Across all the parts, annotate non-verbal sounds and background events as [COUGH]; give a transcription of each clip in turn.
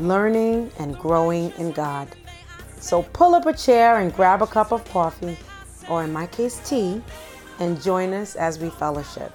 learning and growing in God. So pull up a chair and grab a cup of coffee, or in my case, tea, and join us as we fellowship.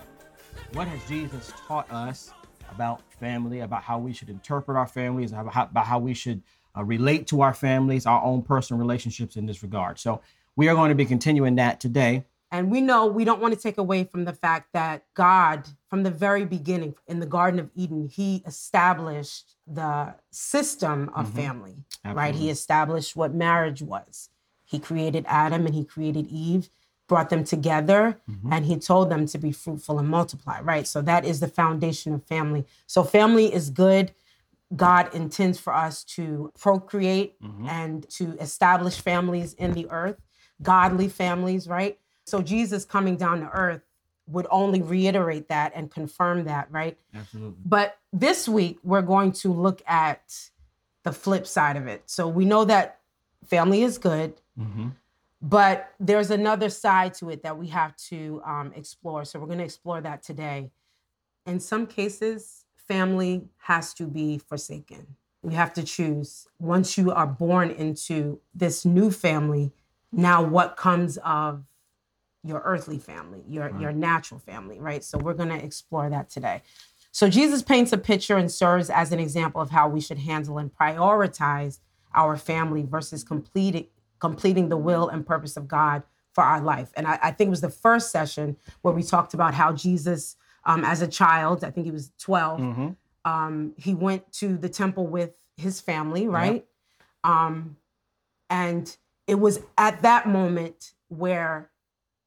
What has Jesus taught us about family, about how we should interpret our families, about how, about how we should uh, relate to our families, our own personal relationships in this regard? So, we are going to be continuing that today. And we know we don't want to take away from the fact that God, from the very beginning in the Garden of Eden, He established the system of mm-hmm. family, Absolutely. right? He established what marriage was. He created Adam and He created Eve, brought them together, mm-hmm. and He told them to be fruitful and multiply, right? So that is the foundation of family. So family is good. God intends for us to procreate mm-hmm. and to establish families in the earth, godly families, right? So Jesus coming down to earth would only reiterate that and confirm that, right? Absolutely. But this week, we're going to look at the flip side of it. So we know that family is good, mm-hmm. but there's another side to it that we have to um, explore. So we're going to explore that today. In some cases, family has to be forsaken. We have to choose. Once you are born into this new family, now what comes of your earthly family, your, right. your natural family, right? So we're going to explore that today. So Jesus paints a picture and serves as an example of how we should handle and prioritize our family versus completing completing the will and purpose of God for our life. And I, I think it was the first session where we talked about how Jesus, um, as a child, I think he was 12, mm-hmm. um, he went to the temple with his family, right? Yep. Um, and it was at that moment where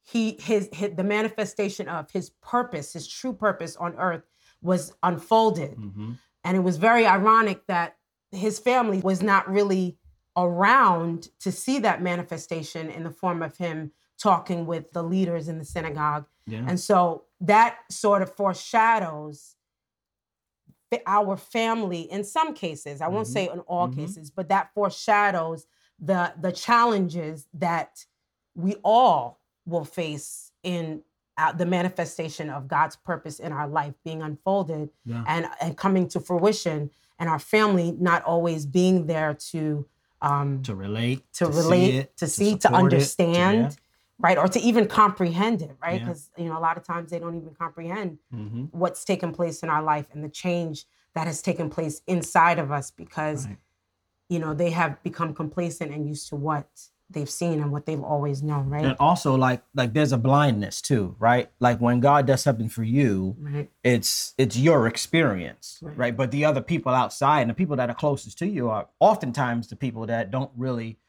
he his, his, the manifestation of his purpose his true purpose on earth was unfolded mm-hmm. and it was very ironic that his family was not really around to see that manifestation in the form of him talking with the leaders in the synagogue yeah. and so that sort of foreshadows our family in some cases i won't mm-hmm. say in all mm-hmm. cases but that foreshadows the the challenges that we all will face in uh, the manifestation of God's purpose in our life being unfolded yeah. and, and coming to fruition, and our family not always being there to um, to relate, to, to relate, see it, to see, to, to understand. It, to, yeah. Right, or to even comprehend it, right? Because yeah. you know a lot of times they don't even comprehend mm-hmm. what's taken place in our life and the change that has taken place inside of us because right. you know they have become complacent and used to what they've seen and what they've always known, right? And also like like there's a blindness too, right? Like when God does something for you, right. it's it's your experience, right. right? But the other people outside and the people that are closest to you are oftentimes the people that don't really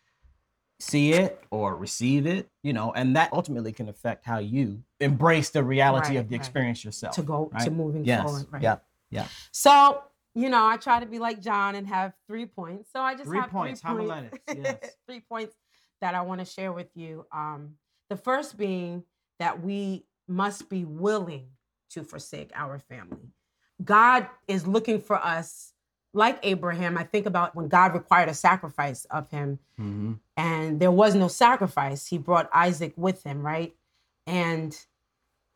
see it or receive it, you know, and that ultimately can affect how you embrace the reality right, of the experience yourself. To go to moving yes. forward, right? Yeah. Yeah. So you know, I try to be like John and have three points. So I just three have points. three points. Yes. [LAUGHS] three points that I want to share with you. Um, the first being that we must be willing to forsake our family. God is looking for us, like Abraham. I think about when God required a sacrifice of him, mm-hmm. and there was no sacrifice. He brought Isaac with him, right? And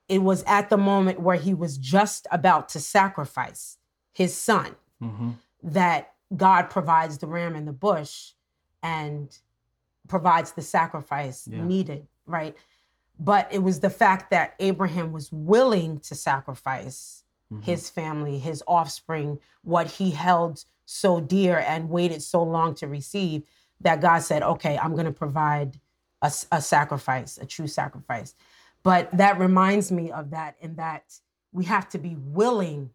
it was at the moment where he was just about to sacrifice his son mm-hmm. that God provides the ram in the bush and provides the sacrifice yeah. needed, right? But it was the fact that Abraham was willing to sacrifice mm-hmm. his family, his offspring, what he held so dear and waited so long to receive that God said, okay, I'm going to provide a, a, sacrifice, a true sacrifice. But that reminds me of that in that we have to be willing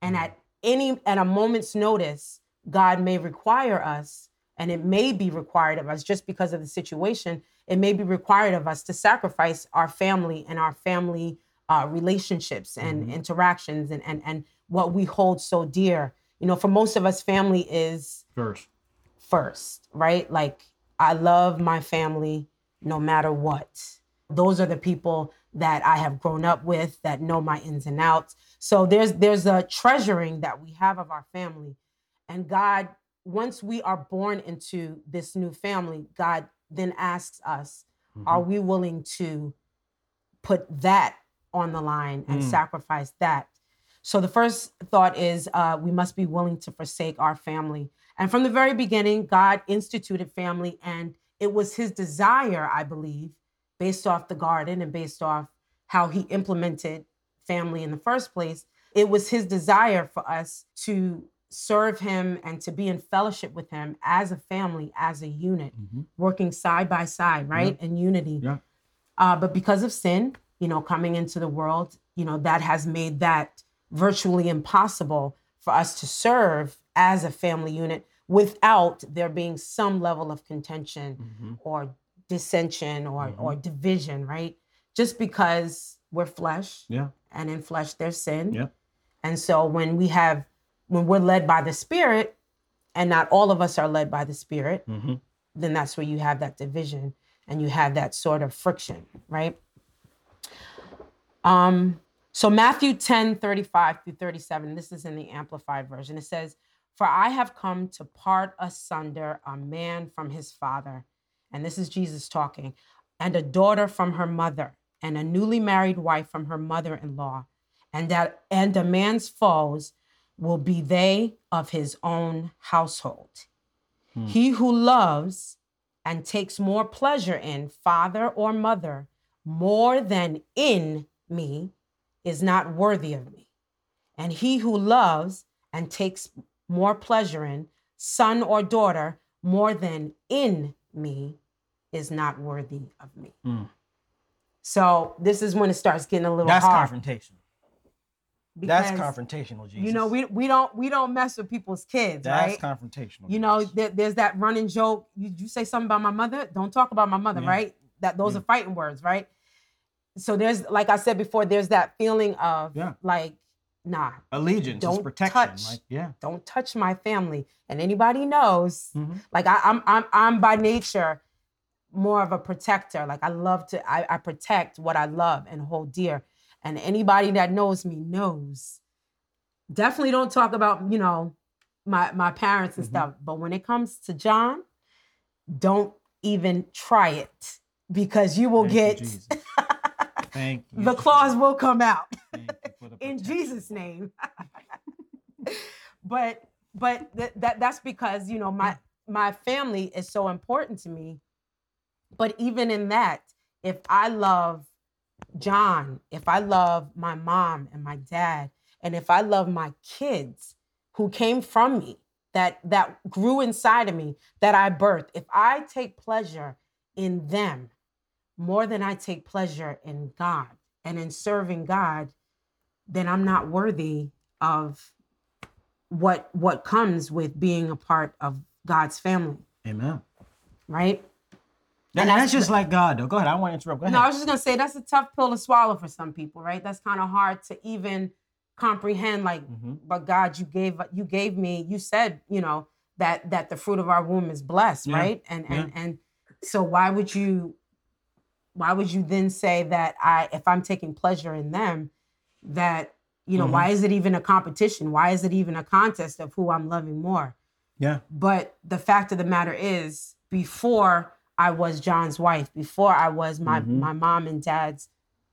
and mm-hmm. at any at a moment's notice God may require us and it may be required of us just because of the situation it may be required of us to sacrifice our family and our family uh, relationships and mm-hmm. interactions and, and and what we hold so dear you know for most of us family is first first, right? Like I love my family no matter what. Those are the people that I have grown up with that know my ins and outs. So there's there's a treasuring that we have of our family. And God, once we are born into this new family, God then asks us, mm-hmm. are we willing to put that on the line and mm. sacrifice that? So the first thought is uh, we must be willing to forsake our family. And from the very beginning, God instituted family, and it was his desire, I believe, based off the garden and based off how he implemented family in the first place. It was his desire for us to serve him and to be in fellowship with him as a family, as a unit, mm-hmm. working side by side, right? Yeah. In unity. Yeah. Uh, but because of sin, you know, coming into the world, you know, that has made that virtually impossible for us to serve as a family unit without there being some level of contention mm-hmm. or dissension or mm-hmm. or division, right? Just because we're flesh. Yeah. And in flesh there's sin. Yeah. And so when we have when we're led by the spirit and not all of us are led by the spirit, mm-hmm. then that's where you have that division and you have that sort of friction, right? Um so Matthew 10, 35 through 37, this is in the amplified version. It says, For I have come to part asunder a man from his father and this is Jesus talking, and a daughter from her mother, and a newly married wife from her mother-in-law, and that and a man's foes will be they of his own household. Hmm. He who loves and takes more pleasure in father or mother more than in me is not worthy of me. And he who loves and takes more pleasure in son or daughter more than in me is not worthy of me. Mm. So this is when it starts getting a little That's hard. confrontational. Because, That's confrontational, Jesus. You know, we we don't we don't mess with people's kids, That's right? confrontational. You know, there, there's that running joke. You, you say something about my mother, don't talk about my mother, yeah. right? That those yeah. are fighting words, right? So there's like I said before, there's that feeling of yeah. like nah allegiance don't protection touch, like, yeah don't touch my family and anybody knows mm-hmm. like I, I'm, I'm i'm by nature more of a protector like i love to I, I protect what i love and hold dear and anybody that knows me knows definitely don't talk about you know my my parents and mm-hmm. stuff but when it comes to john don't even try it because you will Thank get you, [LAUGHS] Thank you. the claws will come out [LAUGHS] in Jesus' name. [LAUGHS] but but th- that that's because you know my my family is so important to me. But even in that, if I love John, if I love my mom and my dad, and if I love my kids who came from me, that that grew inside of me, that I birthed, if I take pleasure in them more than I take pleasure in God and in serving God, then I'm not worthy of what what comes with being a part of God's family. Amen. Right? And that's, that's just like God, though. Go ahead. I don't want to interrupt. Go ahead. No, I was just gonna say that's a tough pill to swallow for some people, right? That's kind of hard to even comprehend. Like, mm-hmm. but God, you gave you gave me. You said, you know, that that the fruit of our womb is blessed, yeah. right? And and yeah. and so why would you why would you then say that I if I'm taking pleasure in them, that you know mm-hmm. why is it even a competition why is it even a contest of who i'm loving more yeah but the fact of the matter is before i was john's wife before i was my mm-hmm. my mom and dad's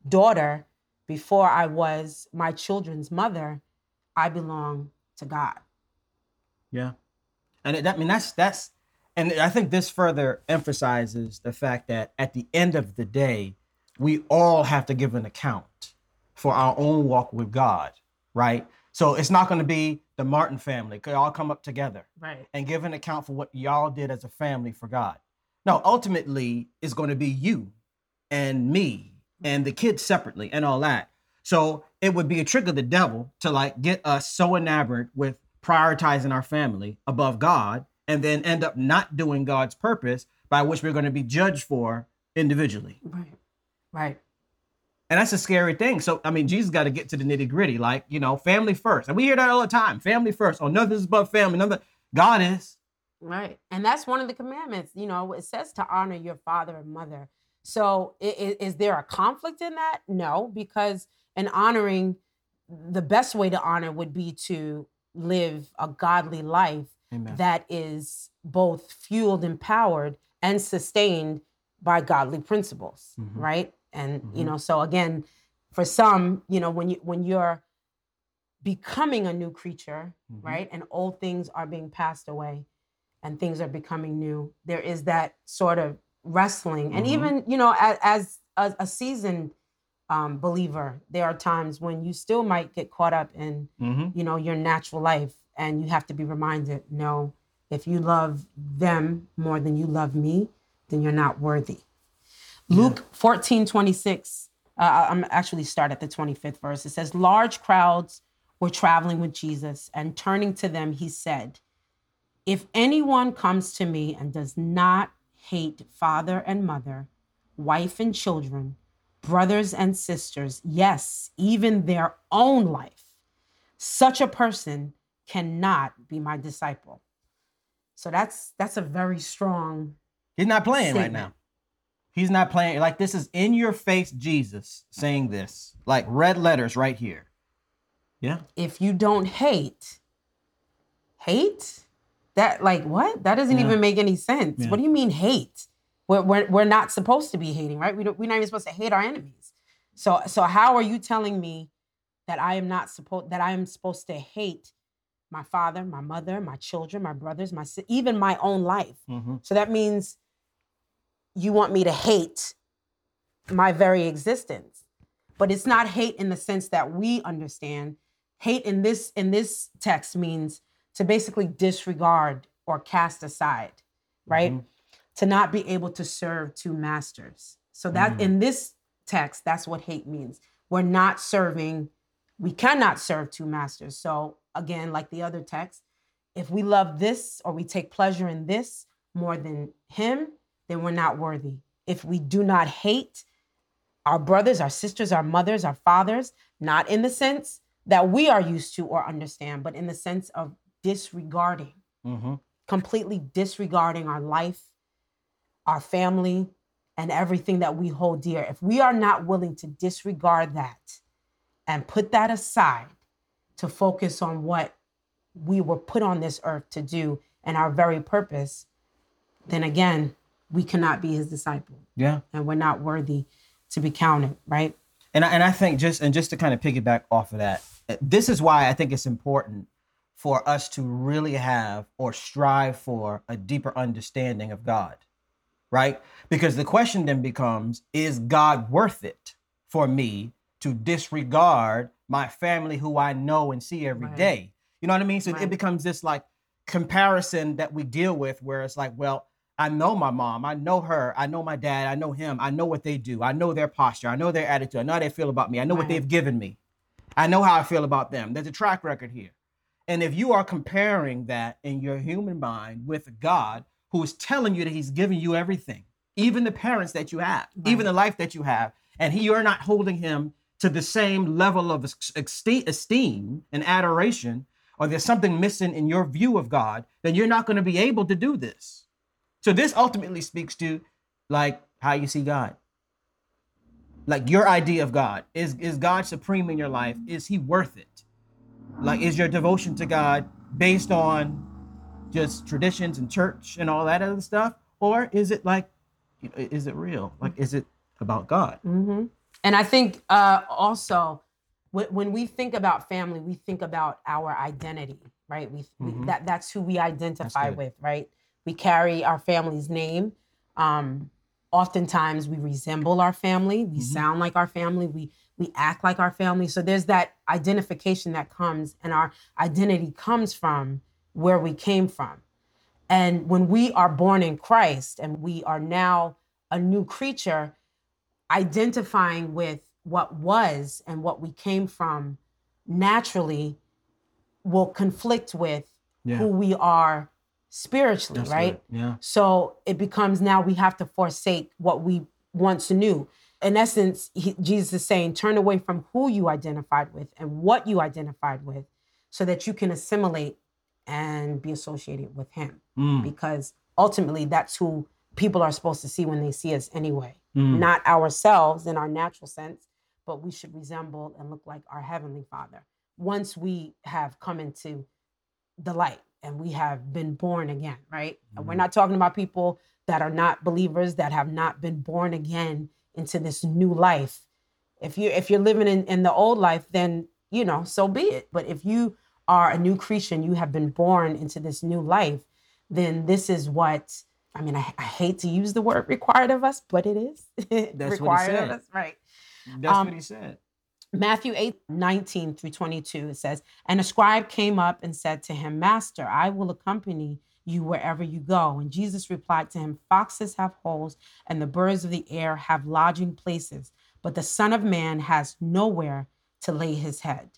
daughter before i was my children's mother i belong to god yeah and it, i mean that's that's and i think this further emphasizes the fact that at the end of the day we all have to give an account for our own walk with God, right? So it's not going to be the Martin family. Could all come up together, right, and give an account for what y'all did as a family for God. No, ultimately, it's going to be you and me and the kids separately and all that. So it would be a trick of the devil to like get us so enamored with prioritizing our family above God and then end up not doing God's purpose by which we're going to be judged for individually. Right. Right. And that's a scary thing. So, I mean, Jesus got to get to the nitty gritty, like, you know, family first. And we hear that all the time family first. Oh, nothing's above family. Nothing. God is. Right. And that's one of the commandments. You know, it says to honor your father and mother. So is, is there a conflict in that? No, because in honoring, the best way to honor would be to live a godly life Amen. that is both fueled, empowered, and sustained by godly principles, mm-hmm. right? And mm-hmm. you know, so again, for some, you know, when you when you're becoming a new creature, mm-hmm. right? And old things are being passed away and things are becoming new. There is that sort of wrestling. And mm-hmm. even, you know, as, as a, a, seasoned um, believer, there are times when you still might get caught up in, mm-hmm. you know, your natural life and you have to be reminded, no, if you love them more than you love me, then you're not worthy. Yeah. Luke 14, 26, uh, I'm actually start at the 25th verse. It says, large crowds were traveling with Jesus and turning to them, he said, if anyone comes to me and does not hate father and mother, wife and children, brothers and sisters, yes, even their own life, such a person cannot be my disciple. So that's that's a very strong He's not playing statement. right now. He's not playing like this is in your face Jesus saying this. Like red letters right here. Yeah. If you don't hate, hate, that like what? That doesn't yeah. even make any sense. Yeah. What do you mean hate? We're, we're, we're not supposed to be hating, right? We don't, we're not even supposed to hate our enemies. So so how are you telling me that I am not supposed that I am supposed to hate my father, my mother, my children, my brothers, my even my own life? Mm-hmm. So that means you want me to hate my very existence. But it's not hate in the sense that we understand. Hate in this in this text means to basically disregard or cast aside, right? Mm-hmm. To not be able to serve two masters. So that mm-hmm. in this text, that's what hate means. We're not serving, we cannot serve two masters. So again, like the other text, if we love this or we take pleasure in this more than him, then we're not worthy. If we do not hate our brothers, our sisters, our mothers, our fathers, not in the sense that we are used to or understand, but in the sense of disregarding, mm-hmm. completely disregarding our life, our family, and everything that we hold dear. If we are not willing to disregard that and put that aside to focus on what we were put on this earth to do and our very purpose, then again, we cannot be his disciple. Yeah. And we're not worthy to be counted, right? And I, and I think just and just to kind of piggyback off of that, this is why I think it's important for us to really have or strive for a deeper understanding of God, right? Because the question then becomes is God worth it for me to disregard my family who I know and see every right. day? You know what I mean? So right. it becomes this like comparison that we deal with where it's like, well, I know my mom, I know her, I know my dad, I know him, I know what they do, I know their posture, I know their attitude, I know how they feel about me, I know right. what they've given me, I know how I feel about them. There's a track record here. And if you are comparing that in your human mind with God who is telling you that he's giving you everything, even the parents that you have, right. even the life that you have, and he, you're not holding him to the same level of esteem and adoration, or there's something missing in your view of God, then you're not going to be able to do this. So this ultimately speaks to like how you see God. Like your idea of God. Is is God supreme in your life? Is he worth it? Like, is your devotion to God based on just traditions and church and all that other stuff? Or is it like, is it real? Like, is it about God? Mm-hmm. And I think uh, also, when we think about family, we think about our identity, right? We, mm-hmm. we that that's who we identify with, right? We carry our family's name. Um, oftentimes, we resemble our family. We mm-hmm. sound like our family. We we act like our family. So there's that identification that comes, and our identity comes from where we came from. And when we are born in Christ and we are now a new creature, identifying with what was and what we came from naturally will conflict with yeah. who we are spiritually, That's right? Yeah. So it becomes now we have to forsake what we once knew in essence, he, Jesus is saying, turn away from who you identified with and what you identified with so that you can assimilate and be associated with him mm. because ultimately that's who people are supposed to see when they see us anyway. Mm. Not ourselves in our natural sense, but we should resemble and look like our heavenly Father once we have come into the light and we have been born again, right? Mm. we're not talking about people that are not believers that have not been born again into this new life. If you if you're living in, in the old life, then you know, so be it. But if you are a new creation, you have been born into this new life, then this is what I mean, I, I hate to use the word required of us, but it is. [LAUGHS] That's required what he said. of us, right. That's um, what he said. Matthew 8, 19 through 22, it says, And a scribe came up and said to him, Master, I will accompany you wherever you go. And Jesus replied to him, Foxes have holes, and the birds of the air have lodging places, but the Son of Man has nowhere to lay his head.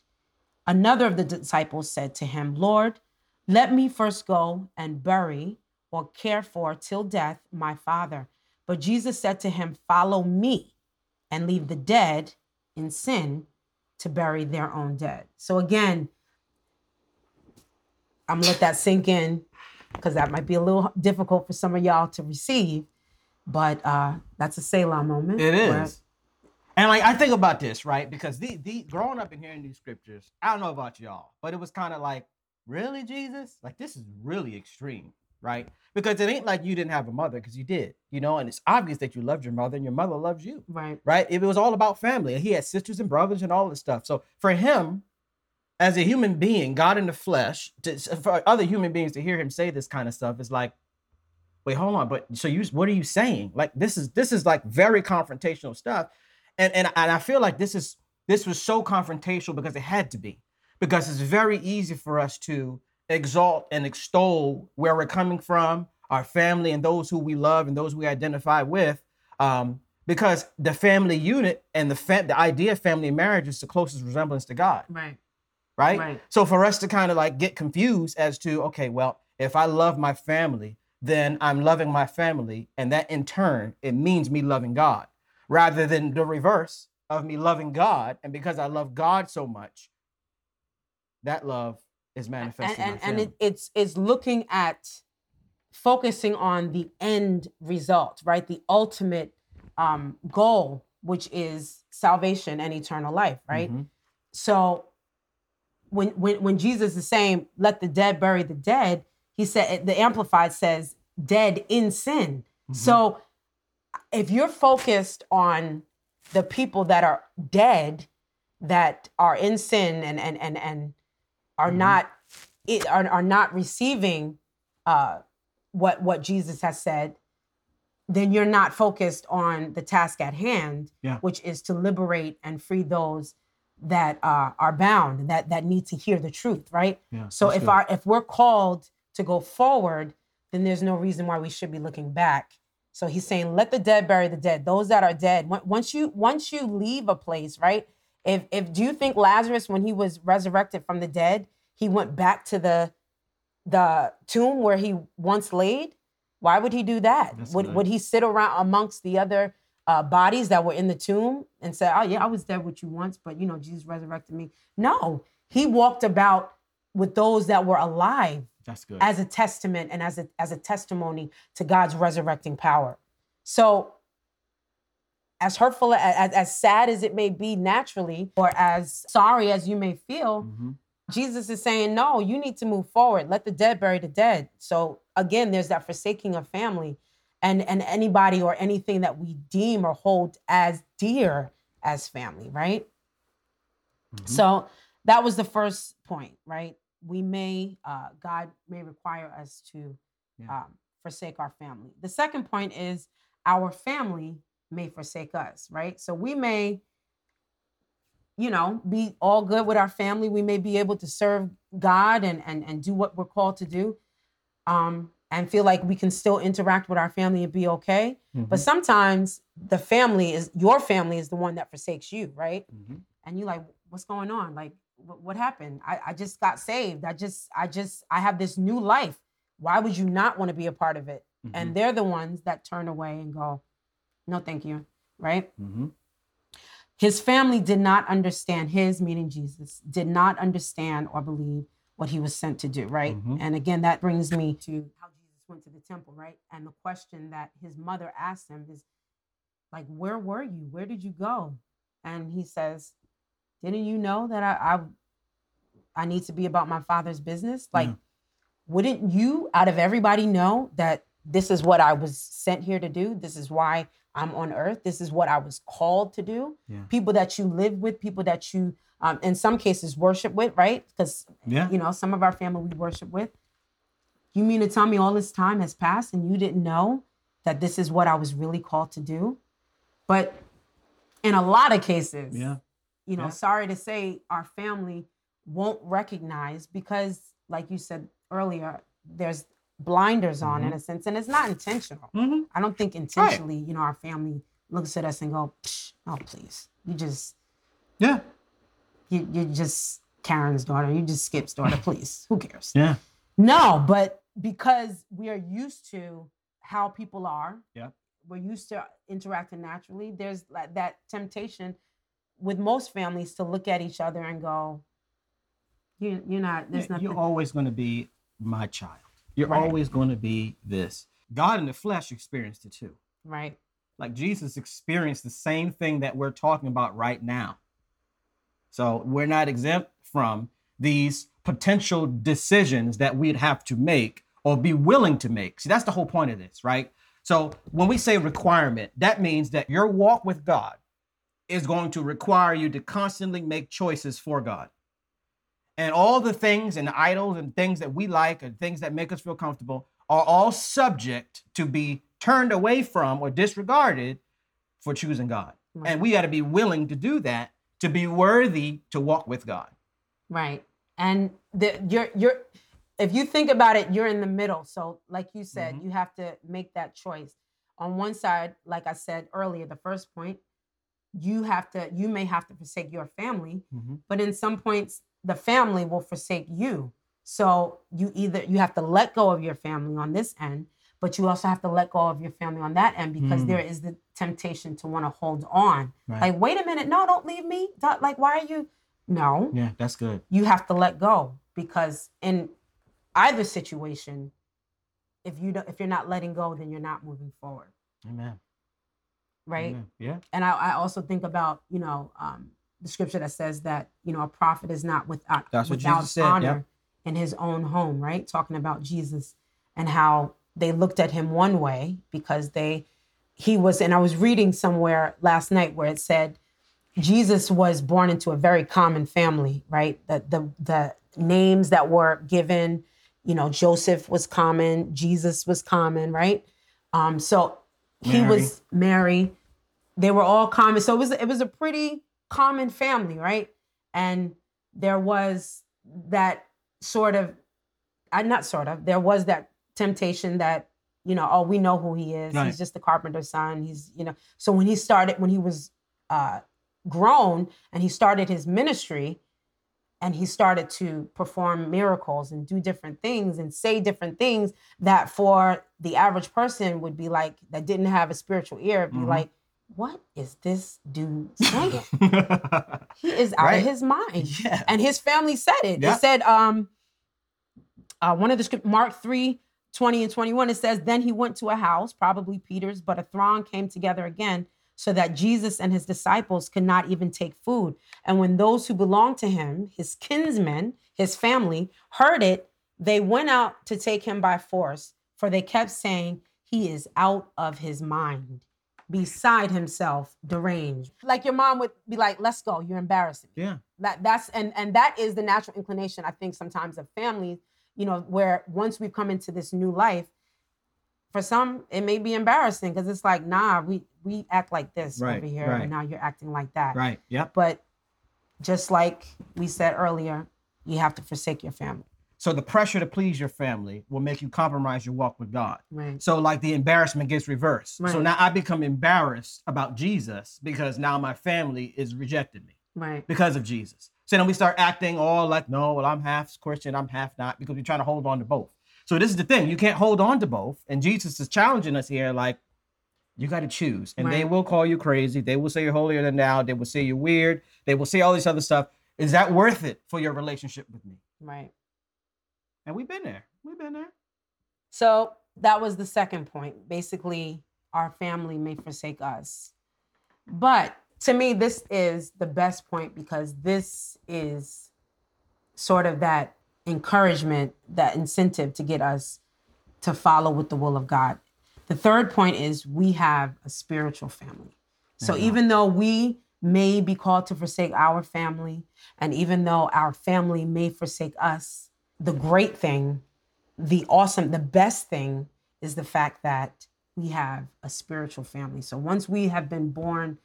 Another of the disciples said to him, Lord, let me first go and bury or care for till death my father. But Jesus said to him, Follow me and leave the dead in sin to bury their own dead. So again, I'm gonna let that sink in because that might be a little difficult for some of y'all to receive. But uh, that's a Selah moment. It is. Where... And like I think about this, right? Because the the growing up and hearing these scriptures, I don't know about y'all, but it was kind of like, really, Jesus? Like this is really extreme, right? Because it ain't like you didn't have a mother, because you did, you know, and it's obvious that you loved your mother and your mother loves you. Right. Right. It was all about family. He had sisters and brothers and all this stuff. So for him, as a human being, God in the flesh, to, for other human beings to hear him say this kind of stuff is like, wait, hold on, but so you, what are you saying? Like this is this is like very confrontational stuff, and and and I feel like this is this was so confrontational because it had to be, because it's very easy for us to exalt and extol where we're coming from, our family, and those who we love and those we identify with. Um, because the family unit and the fam- the idea of family marriage is the closest resemblance to God. Right right? right. So for us to kind of like get confused as to, okay, well, if I love my family, then I'm loving my family. And that in turn, it means me loving God rather than the reverse of me loving God. And because I love God so much, that love is manifested. And, and, and it, it's, it's looking at focusing on the end result, right? The ultimate um, goal, which is salvation and eternal life, right? Mm-hmm. So when when when Jesus is saying, "Let the dead bury the dead," he said the Amplified says, "Dead in sin." Mm-hmm. So if you're focused on the people that are dead, that are in sin and and and and are mm-hmm. not are, are not receiving uh, what what Jesus has said, then you're not focused on the task at hand, yeah. which is to liberate and free those that uh, are bound that that need to hear the truth right? Yeah, so if good. our if we're called to go forward then there's no reason why we should be looking back. So he's saying let the dead bury the dead. Those that are dead. Once you once you leave a place right? If if do you think lazarus when he was resurrected from the dead he went back to the the tomb where he once laid? Why would he do that? Would, would he sit around amongst the other uh, bodies that were in the tomb and said, "Oh yeah, I was dead with you once, but you know Jesus resurrected me." No, he walked about with those that were alive. That's good. As a testament and as a as a testimony to God's resurrecting power. So, as hurtful as as sad as it may be naturally, or as sorry as you may feel. Mm-hmm. Jesus is saying, no, you need to move forward. Let the dead bury the dead. So again, there's that forsaking of family and and anybody or anything that we deem or hold as dear as family, right? Mm-hmm. So that was the first point, right? We may uh, God may require us to yeah. um, forsake our family. The second point is our family may forsake us, right? So we may you know be all good with our family we may be able to serve god and and, and do what we're called to do um and feel like we can still interact with our family and be okay. Mm-hmm. But sometimes the family is your family is the one that forsakes you, right? Mm-hmm. And you're like, what's going on? Like, what, what happened? I, I just got saved. I just, I just, I have this new life. Why would you not want to be a part of it? Mm-hmm. And they're the ones that turn away and go, no, thank you, right? Mm-hmm. His family did not understand, his meaning Jesus, did not understand or believe what he was sent to do, right? Mm-hmm. And again, that brings me to how went to the temple, right? And the question that his mother asked him is like, where were you? Where did you go? And he says, Didn't you know that I I, I need to be about my father's business? Like, yeah. wouldn't you, out of everybody, know that this is what I was sent here to do? This is why I'm on earth. This is what I was called to do. Yeah. People that you live with, people that you, um, in some cases, worship with, right? Because, yeah. you know, some of our family we worship with. You mean to tell me all this time has passed and you didn't know that this is what I was really called to do? But in a lot of cases, yeah. you know, yeah. sorry to say, our family won't recognize because, like you said earlier, there's blinders on mm-hmm. in a sense, and it's not intentional. Mm-hmm. I don't think intentionally, right. you know, our family looks at us and go, "Oh, please, you just, yeah, you you just Karen's daughter, you just Skip's daughter, please, who cares?" Yeah, no, but because we are used to how people are, yeah, we're used to interacting naturally. There's like that temptation with most families to look at each other and go, "You, you're not. There's nothing." You're always going to be my child. You're right. always going to be this. God in the flesh experienced it too. Right. Like Jesus experienced the same thing that we're talking about right now. So we're not exempt from these potential decisions that we'd have to make or be willing to make. See, that's the whole point of this, right? So when we say requirement, that means that your walk with God is going to require you to constantly make choices for God. And all the things and idols and things that we like and things that make us feel comfortable are all subject to be turned away from or disregarded for choosing God. Right. And we got to be willing to do that to be worthy to walk with God. Right. And the, you're you're if you think about it, you're in the middle. So, like you said, mm-hmm. you have to make that choice. On one side, like I said earlier, the first point, you have to, you may have to forsake your family, mm-hmm. but in some points, the family will forsake you. So you either you have to let go of your family on this end, but you also have to let go of your family on that end because mm. there is the temptation to want to hold on. Right. Like, wait a minute, no, don't leave me. Like, why are you? No. Yeah, that's good. You have to let go because in either situation, if you don't, if you're not letting go, then you're not moving forward. Amen. Right. Amen. Yeah. And I, I, also think about you know um, the scripture that says that you know a prophet is not without That's without said, honor in his own home. Right. Talking about Jesus and how they looked at him one way because they he was and I was reading somewhere last night where it said Jesus was born into a very common family, right? The the the names that were given you know, Joseph was common, Jesus was common, right? Um, so Mary. he was Mary. They were all common. So it was it was a pretty common family, right? And there was that sort of, uh, not sort of, there was that temptation that you know, oh, we know who he is. Right. He's just the carpenter's son. He's you know. So when he started, when he was uh, grown and he started his ministry, and he started to perform miracles and do different things and say different things that for the average person would be like that didn't have a spiritual ear be mm-hmm. like what is this dude saying [LAUGHS] he is out right. of his mind yeah. and his family said it yeah. they said um uh, one of the script mark 3 20 and 21 it says then he went to a house probably peter's but a throng came together again so that Jesus and his disciples could not even take food. And when those who belonged to him, his kinsmen, his family, heard it, they went out to take him by force, for they kept saying, He is out of his mind, beside himself, deranged. Like your mom would be like, Let's go, you're embarrassing me. Yeah. That that's and and that is the natural inclination, I think, sometimes of families, you know, where once we've come into this new life, for some it may be embarrassing because it's like nah we we act like this right, over here right. and now you're acting like that. Right yep. But just like we said earlier you have to forsake your family. So the pressure to please your family will make you compromise your walk with god. Right. So like the embarrassment gets reversed. Right. so now i become embarrassed about jesus because now my family is rejected me right. because of jesus. So then we start acting all like no well i'm half christian i'm half not because we're trying to hold on to both so this is the thing. You can't hold on to both. And Jesus is challenging us here, like, you got to choose. And right. they will call you crazy. They will say you're holier than thou. They will say you're weird. They will say all this other stuff. Is that worth it for your relationship with me? Right. And we've been there. We've been there. So that was the second point. Basically, our family may forsake us. But to me, this is the best point because this is sort of that encouragement, that incentive to get us to follow with the will of God. The third point is we have a spiritual family. So mm-hmm. even though we may be called to forsake our family, and even though our family may forsake us, the great thing, the awesome, the best thing is the fact that we have a spiritual family. So once we have been born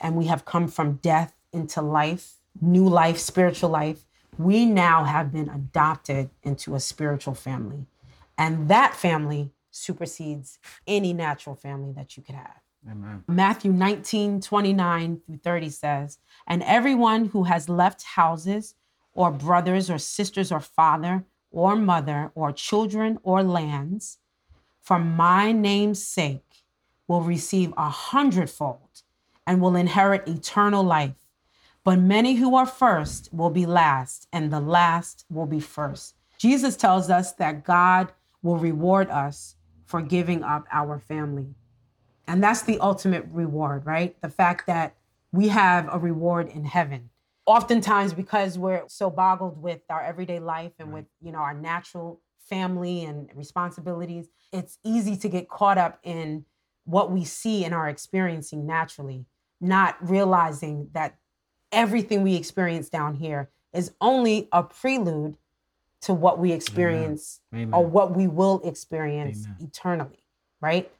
and we have come from death into life, new life, spiritual life, we now have been adopted into a spiritual family. And that family supersedes any natural family that you could have. Amen. Matthew 19, 29 through 30 says, And everyone who has left houses or brothers or sisters or father or mother or children or lands for my name's sake will receive a hundredfold and will inherit eternal life. But many who are first will be last, and the last will be first. Jesus tells us that God will reward us for giving up our family. And that's the ultimate reward, right? The fact that we have a reward in heaven. Oftentimes, because we're so boggled with our everyday life and with, you know, our natural family and responsibilities, it's easy to get caught up in what we see and are experiencing naturally, not realizing that everything we experience down here is only a prelude to what we experience Amen. or what we will experience Amen. eternally, right?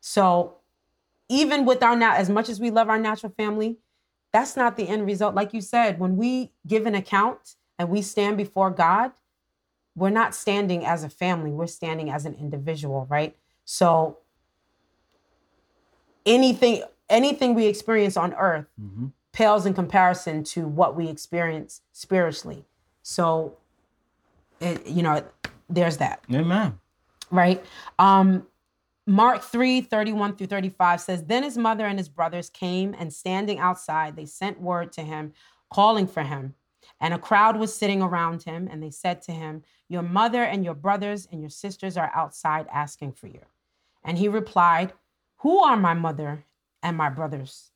So even with our now, as much as we love our natural family, that's not the end result. Like you said, when we give an account and we stand before God, we're not standing as a family, we're standing as an individual, right? So anything anything we experience on earth mm-hmm. Pales in comparison to what we experience spiritually. So it, you know, there's that. Amen. Right? Um Mark 3 31 through 35 says, Then his mother and his brothers came, and standing outside, they sent word to him, calling for him. And a crowd was sitting around him, and they said to him, Your mother and your brothers and your sisters are outside asking for you. And he replied, Who are my mother and my brothers?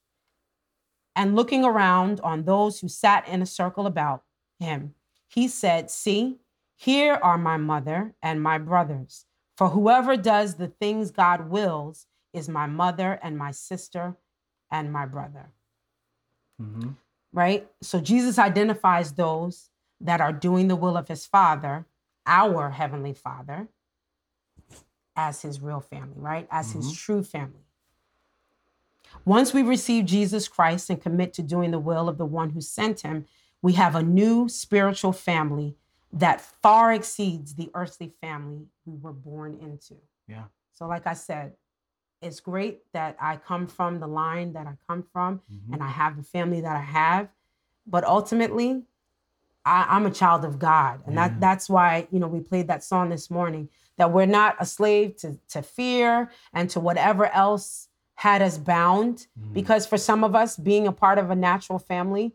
And looking around on those who sat in a circle about him, he said, See, here are my mother and my brothers. For whoever does the things God wills is my mother and my sister and my brother. Mm-hmm right? So Jesus identifies those that are doing the will of his Father, our Heavenly Father, as his real family, right? As mm-hmm. his true family. Once we receive Jesus Christ and commit to doing the will of the one who sent him, we have a new spiritual family that far exceeds the earthly family we were born into. Yeah. So, like I said, it's great that I come from the line that I come from mm-hmm. and I have the family that I have. But ultimately, I, am a child of God. And yeah. that that's why, you know, we played that song this morning, that we're not a slave to, to fear and to whatever else had us bound. Mm-hmm. Because for some of us, being a part of a natural family,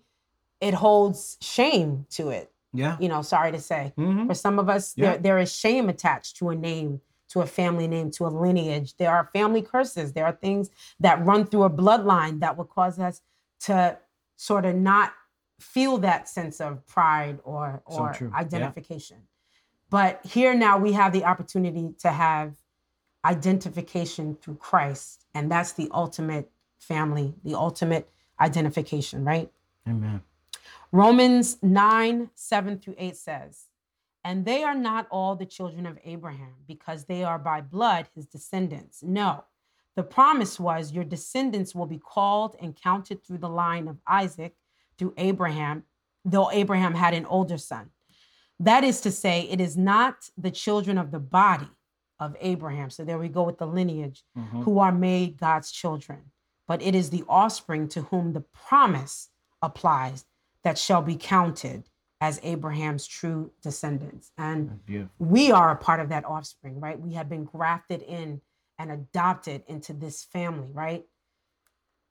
it holds shame to it. Yeah. You know, sorry to say. Mm-hmm. For some of us, yeah. there, there is shame attached to a name to a family name, to a lineage. There are family curses. There are things that run through a bloodline that will cause us to sort of not feel that sense of pride or or so identification. Yeah. But here now we have the opportunity to have identification through Christ, and that's the ultimate family, the ultimate identification, right? Amen. Romans 9, 7 through 8 says, and they are not all the children of Abraham, because they are by blood his descendants. No, the promise was, Your descendants will be called and counted through the line of Isaac, through Abraham, though Abraham had an older son. That is to say, it is not the children of the body of Abraham. So there we go with the lineage, mm-hmm. who are made God's children, but it is the offspring to whom the promise applies that shall be counted as Abraham's true descendants. And we are a part of that offspring, right? We have been grafted in and adopted into this family, right?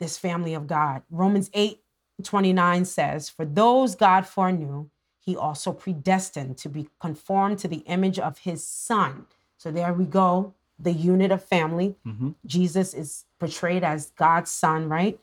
This family of God. Romans 8 29 says, For those God foreknew, he he also predestined to be conformed to the image of his son. So there we go, the unit of family. Mm-hmm. Jesus is portrayed as God's son, right?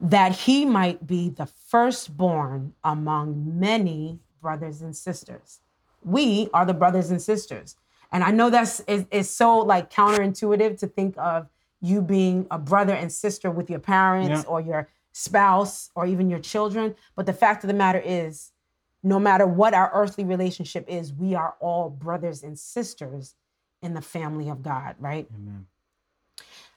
That he might be the firstborn among many brothers and sisters. We are the brothers and sisters. And I know that's is, is so like counterintuitive to think of you being a brother and sister with your parents yeah. or your spouse or even your children. But the fact of the matter is, no matter what our earthly relationship is, we are all brothers and sisters in the family of God, right? Amen.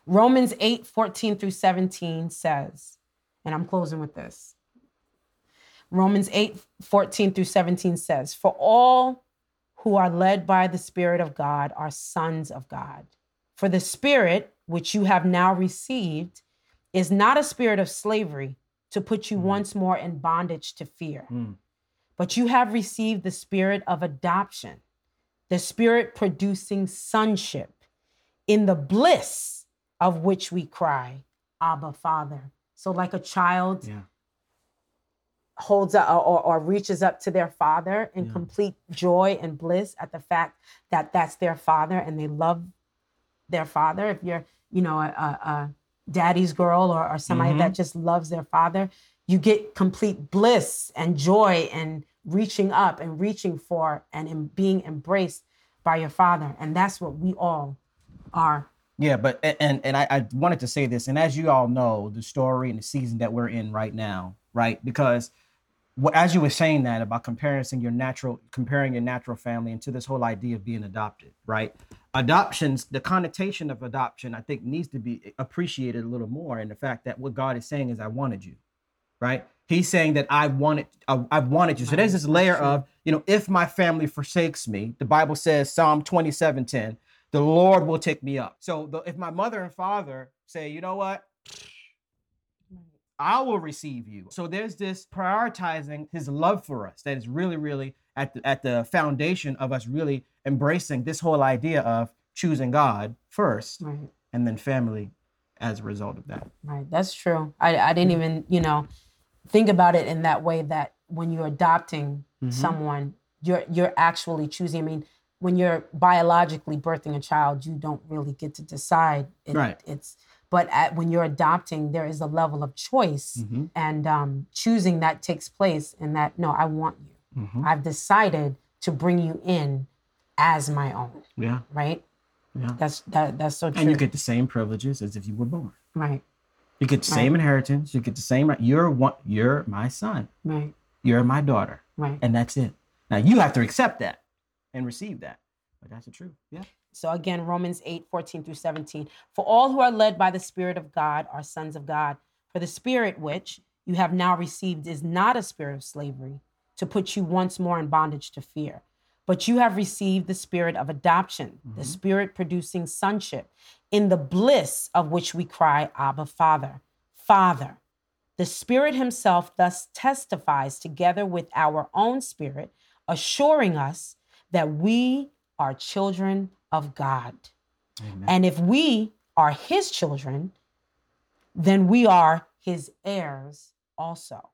Romans 8 14 through 17 says, and I'm closing with this. Romans 8 14 through 17 says, For all who are led by the Spirit of God are sons of God. For the Spirit, which you have now received, is not a spirit of slavery to put you mm. once more in bondage to fear, mm. but you have received the spirit of adoption, the spirit producing sonship, in the bliss of which we cry, Abba, Father. So, like a child. Yeah holds up or, or, reaches up to their father in yeah. complete joy and bliss at the fact that that's their father and they love their father if you're you know a, a, daddy's girl or, or somebody mm-hmm. that just loves their father, you get complete bliss and joy and reaching up and reaching for and in being embraced by your father. And that's what we all are. Yeah, but and and I, I wanted to say this, and as you all know, the story and the season that we're in right now, right? Because as you were saying that about comparing your natural comparing your natural family into this whole idea of being adopted right adoptions the connotation of adoption i think needs to be eh, appreciated a little more And the fact that what god is saying is i wanted you right he's saying that i wanted I, I wanted you so there's this layer of you know if my family forsakes me the bible says psalm 27 10 the lord will take me up so the, if my mother and father say you know what I will receive you. So there's this prioritizing his love for us that is really, really at the, at the foundation of us really embracing this whole idea of choosing God first right. and then family as a result of that. Right. That's true. I, I didn't even, you know, think about it in that way that when you're adopting mm-hmm. someone, you're you're actually choosing. I mean, when you're biologically birthing a child, you don't really get to decide. It, right. It's but at, when you're adopting, there is a level of choice mm-hmm. and um, choosing that takes place. And that no, I want you. Mm-hmm. I've decided to bring you in as my own. Yeah. Right. Yeah. That's that. That's so true. And you get the same privileges as if you were born. Right. You get the same inheritance. You get the same. You're one. You're my son. Right. You're my daughter. Right. And that's it. Now you have to accept that and receive that. But that's the truth. Yeah. So again, Romans 8, 14 through 17. For all who are led by the Spirit of God are sons of God. For the Spirit which you have now received is not a spirit of slavery to put you once more in bondage to fear, but you have received the spirit of adoption, mm-hmm. the spirit producing sonship, in the bliss of which we cry, Abba, Father. Father. The Spirit Himself thus testifies together with our own spirit, assuring us that we are children of God. Amen. And if we are his children, then we are his heirs also.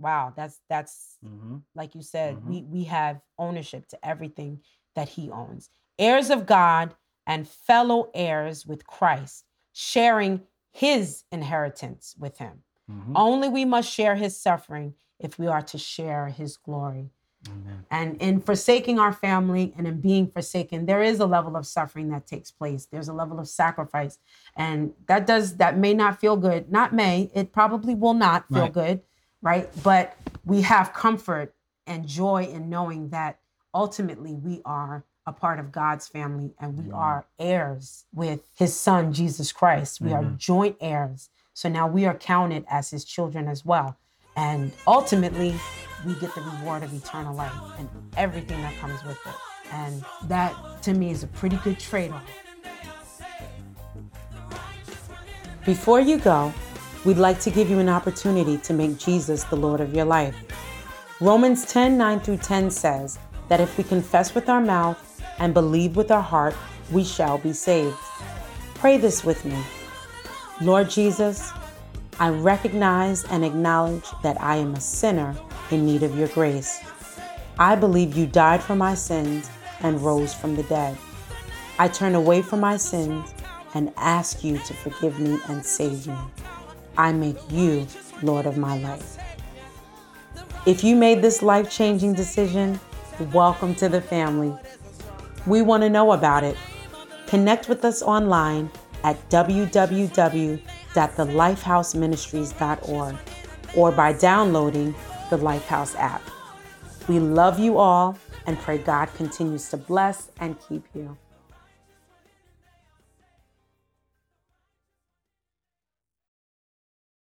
Wow, that's that's mm-hmm. like you said, mm-hmm. we we have ownership to everything that he owns. Heirs of God and fellow heirs with Christ, sharing his inheritance with him. Mm-hmm. Only we must share his suffering if we are to share his glory. Amen. And in forsaking our family and in being forsaken, there is a level of suffering that takes place. There's a level of sacrifice. And that does that may not feel good. Not may, it probably will not feel right. good, right? But we have comfort and joy in knowing that ultimately we are a part of God's family and we Amen. are heirs with his son Jesus Christ. We Amen. are joint heirs. So now we are counted as his children as well. And ultimately, we get the reward of eternal life and everything that comes with it. And that to me is a pretty good trade off. Before you go, we'd like to give you an opportunity to make Jesus the Lord of your life. Romans 10 9 through 10 says that if we confess with our mouth and believe with our heart, we shall be saved. Pray this with me Lord Jesus, I recognize and acknowledge that I am a sinner in need of your grace. I believe you died for my sins and rose from the dead. I turn away from my sins and ask you to forgive me and save me. I make you Lord of my life. If you made this life changing decision, welcome to the family. We want to know about it. Connect with us online at www.thelifehouseministries.org or by downloading the Lifehouse app. We love you all and pray God continues to bless and keep you.